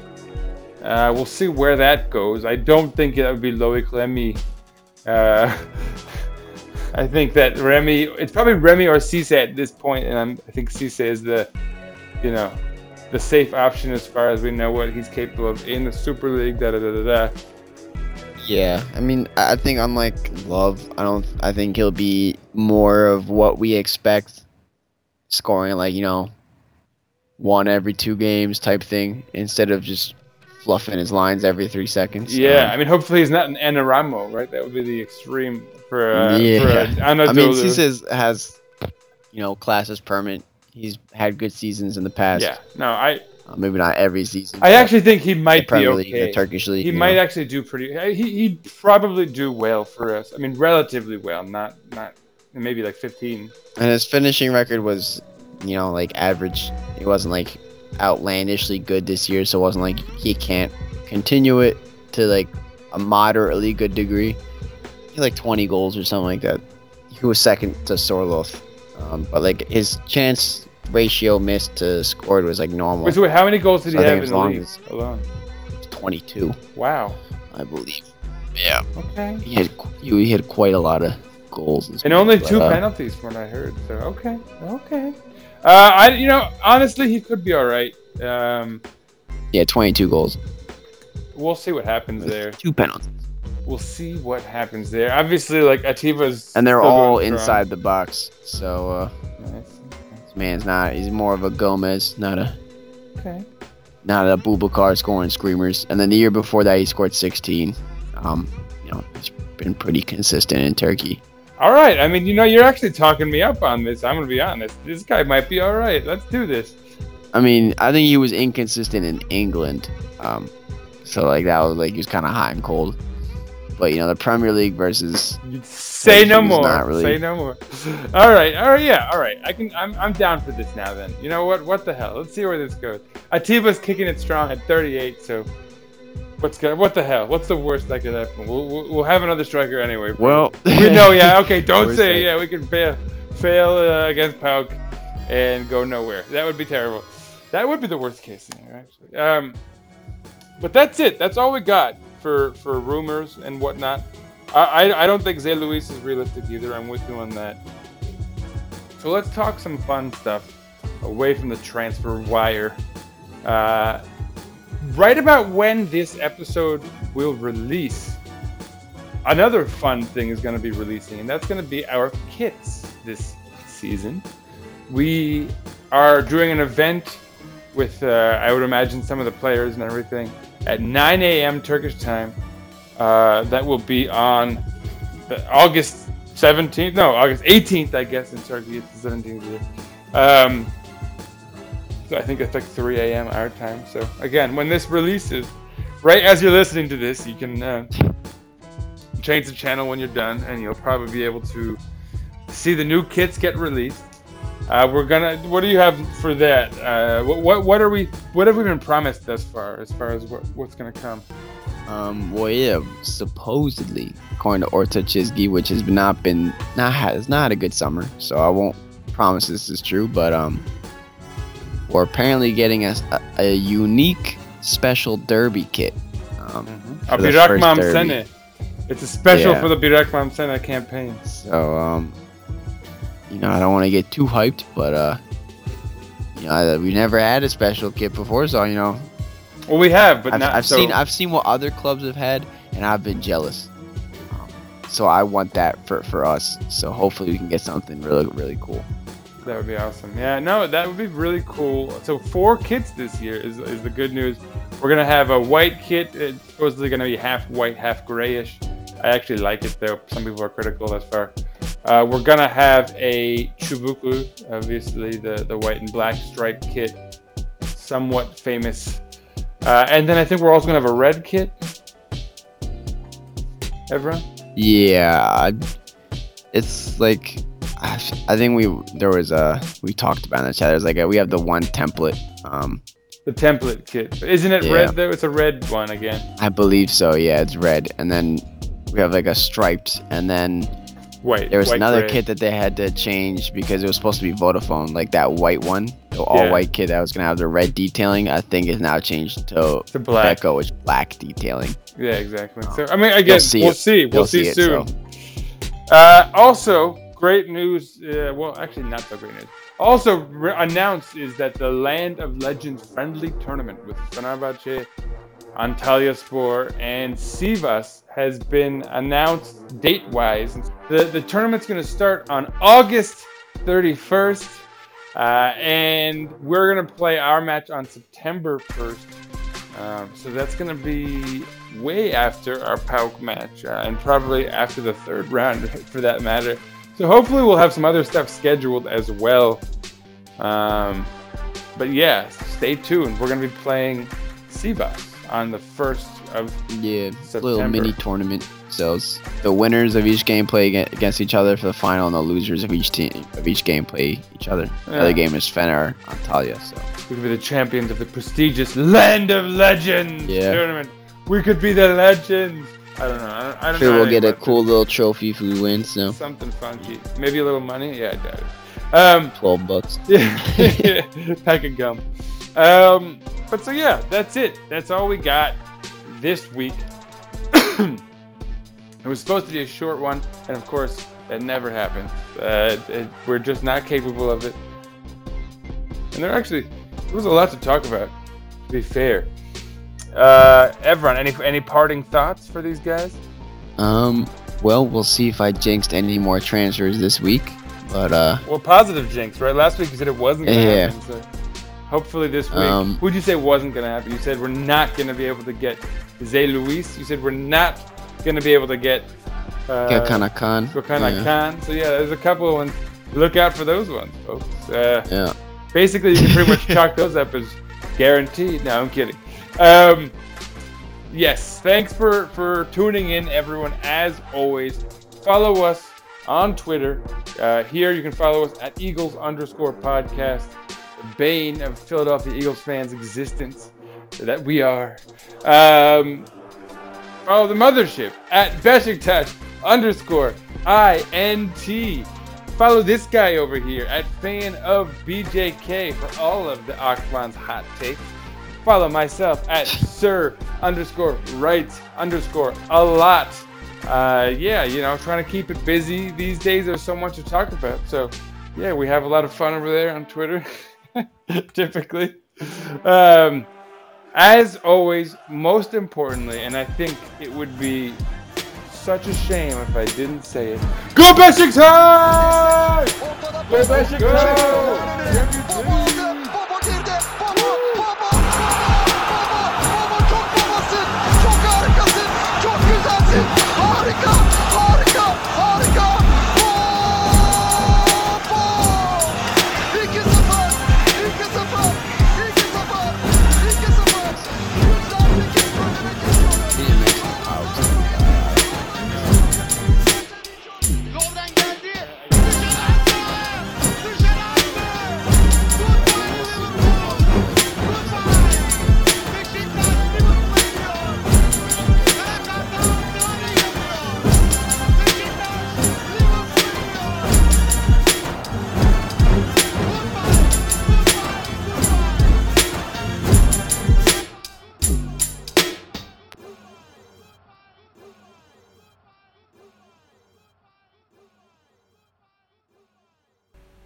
Uh, we'll see where that goes. I don't think that would be Loic Remy. Uh, I think that Remy, it's probably Remy or Cisse at this point, and I'm, I think Cisse is the, you know, the safe option as far as we know what he's capable of in the Super League. Da da da da da. Yeah, I mean, I think unlike Love, I don't. I think he'll be more of what we expect, scoring like you know, one every two games type thing, instead of just fluffing his lines every three seconds. Yeah, Um, I mean, hopefully he's not an Enaramo, right? That would be the extreme for uh, yeah. for uh, I mean, he Cisse has, you know, classes permit. He's had good seasons in the past. Yeah, no, I Uh, maybe not every season. I actually think he the might be Premier League, okay. the Turkish league. he might know. actually do pretty. He he'd probably do well for us. I mean, relatively well, not not maybe like 15. And his finishing record was, you know, like average. It wasn't like outlandishly good this year, so it wasn't like he can't continue it to like a moderately good degree. He had like 20 goals or something like that. He was second to Sorloth. Um, but like his chance ratio missed to scored was like normal. Wait, so wait, how many goals did he have in the league alone? 22, Wow. I believe. Yeah, Okay. he had he had quite a lot of goals. And week, only but, two uh, penalties from what I heard. So okay, okay. Uh, I you know honestly he could be all right. Um, Yeah, 22 goals. we'll see what happens there. Two penalties. We'll see what happens there. Obviously, like Atiba's And they're all inside the box. So uh, Nice. this man's not. He's more of a Gomez, not a Okay. not a Bubakar scoring screamers. And then the year before that, he scored 16. Um, you know, he's been pretty consistent in Turkey. All right. I mean, you know, you're actually talking me up on this. I'm gonna be honest. This guy might be all right. Let's do this. I mean, I think he was inconsistent in England. Um, so like that was like he was kind of hot and cold. But you know, the Premier League versus Say no more. not really- Say no more. All right. All right. Yeah. All right. I can. I'm. I'm down for this now. Then. You know what? What the hell? Let's see where this goes. Atiba's kicking it strong at 38. So. What's gonna? What the hell? What's the worst that could happen? We'll, we'll, we'll have another striker anyway. well, we know. Yeah. Okay. Don't say. that- Yeah. We can fail. Fail uh, against PAOK, and go nowhere. That would be terrible. That would be the worst case scenario, actually. Um. But that's it. That's all we got for for rumors and whatnot. I, I, don't think Zé Luis is realistic either. I'm with you on that. So let's talk some fun stuff away from the transfer wire. Uh, right about when this episode will release, another fun thing is going to be releasing, and that's going to be our kits this season. We are doing an event with, uh, I would imagine, some of the players and everything at 9 a.m. Turkish time. Uh, that will be on August 17th. No, August 18th, I guess, in Turkey. It's the 17th here. Um, so I think it's like 3 a.m. our time. So again, when this releases, right as you're listening to this, you can uh, change the channel when you're done, and you'll probably be able to see the new kits get released. Uh, we're gonna. What do you have for that? Uh, what, what what are we? What have we been promised thus far, as far as what, what's gonna come? um, well, yeah, supposedly, according to Ortaçizgi, which has not been not has not had a good summer, so I won't promise this is true, but um, we're apparently getting a, a, a unique special derby kit. Um, A for the Birak first Sene. It's a special Yeah. for the Bırakmam Seni campaign. So, um, you know, I don't want to get too hyped, but uh, you know, we never had a special kit before, so you know, Well, we have, but I've, not. I've so, seen I've seen what other clubs have had, and I've been jealous. Um, so I want that for for us. So hopefully we can get something really really cool. That would be awesome. Yeah, no, that would be really cool. So four kits this year is, is the good news. We're gonna have a white kit. It's supposedly gonna be half white, half grayish. I actually like it though. Some people are critical thus far. Uh, we're gonna have a Çubuklu, obviously the the white and black striped kit, somewhat famous. Uh, and then I think we're also gonna have a red kit. Everyone. Yeah, it's like I think we there was a we talked about it in the chat. There's like a, we have the one template. Um, The template kit. Isn't it Yeah. red though? It's a red one again. I believe so. Yeah, it's red, and then we have like a striped, and then White. There was another gray. kit that they had to change because it was supposed to be Vodafone, like that white one, the all Yeah. white kit that was gonna have the red detailing. I think is now changed to To black. Beko, which black detailing. Yeah, exactly. So I mean, again, see we'll it. see. We'll see, see it, soon. so. Uh, also, great news. Uh, well, actually, not so great news. Also re- announced is that the Land of Legends friendly tournament with Fenerbahce, Antalya Spor, and Sivas has been announced date-wise. The the tournament's going to start on August 31st, uh, and we're going to play our match on September 1st. Um, so that's going to be way after our PAOK match, uh, and probably after the third round, for that matter. So hopefully we'll have some other stuff scheduled as well. Um, but yeah, stay tuned. We're going to be playing Sivas on the first of Yeah, little mini tournament. So the winners of each game play against each other for the final, and the losers of each team of each game play each other. The other game is Fener Antalya. So we could be the champions of the prestigious Land of Legends Yeah. tournament. We could be the legends. I don't know. I don't, I don't sure know we'll get a cool little trophy if we win. So something funky. Maybe a little money. Yeah, I doubt it. Um, twelve bucks. yeah, pack of gum. Um, but so yeah, that's it. That's all we got this week. it was supposed to be a short one, and of course, that never happened. Uh, it- we're just not capable of it. And there actually there was a lot to talk about. To be fair, uh, everyone, any any parting thoughts for these guys? Um, well, we'll see if I jinxed any more transfers this week. But uh, Well, positive jinx, right? Last week you said it wasn't going to Yeah. happen. So hopefully this week. Um, Who'd you say wasn't going to happen? You said we're not going to be able to get Zé Luis. You said we're not going to be able to get uh, Khan. Gokana yeah. Khan. So yeah, there's a couple of ones. Look out for those ones, folks. Uh, yeah. basically, you can pretty much chalk those up as guaranteed. No, I'm kidding. Um, yes, thanks for for tuning in, everyone. As always, follow us on Twitter. Uh, here, you can follow us at Eagles underscore podcast, the bane of Philadelphia Eagles fans' existence that we are. Um, follow the mothership at Besiktas underscore INT. Follow this guy over here at fan of BJK for all of the Akman's hot takes. Follow myself at Sir underscore right underscore a lot. Uh, yeah, you know, trying to keep it busy these days. There's so much to talk about. So, yeah, we have a lot of fun over there on Twitter, typically. Um, as always, most importantly, and I think it would be such a shame if I didn't say it. Go Besiktas! Go Besiktas!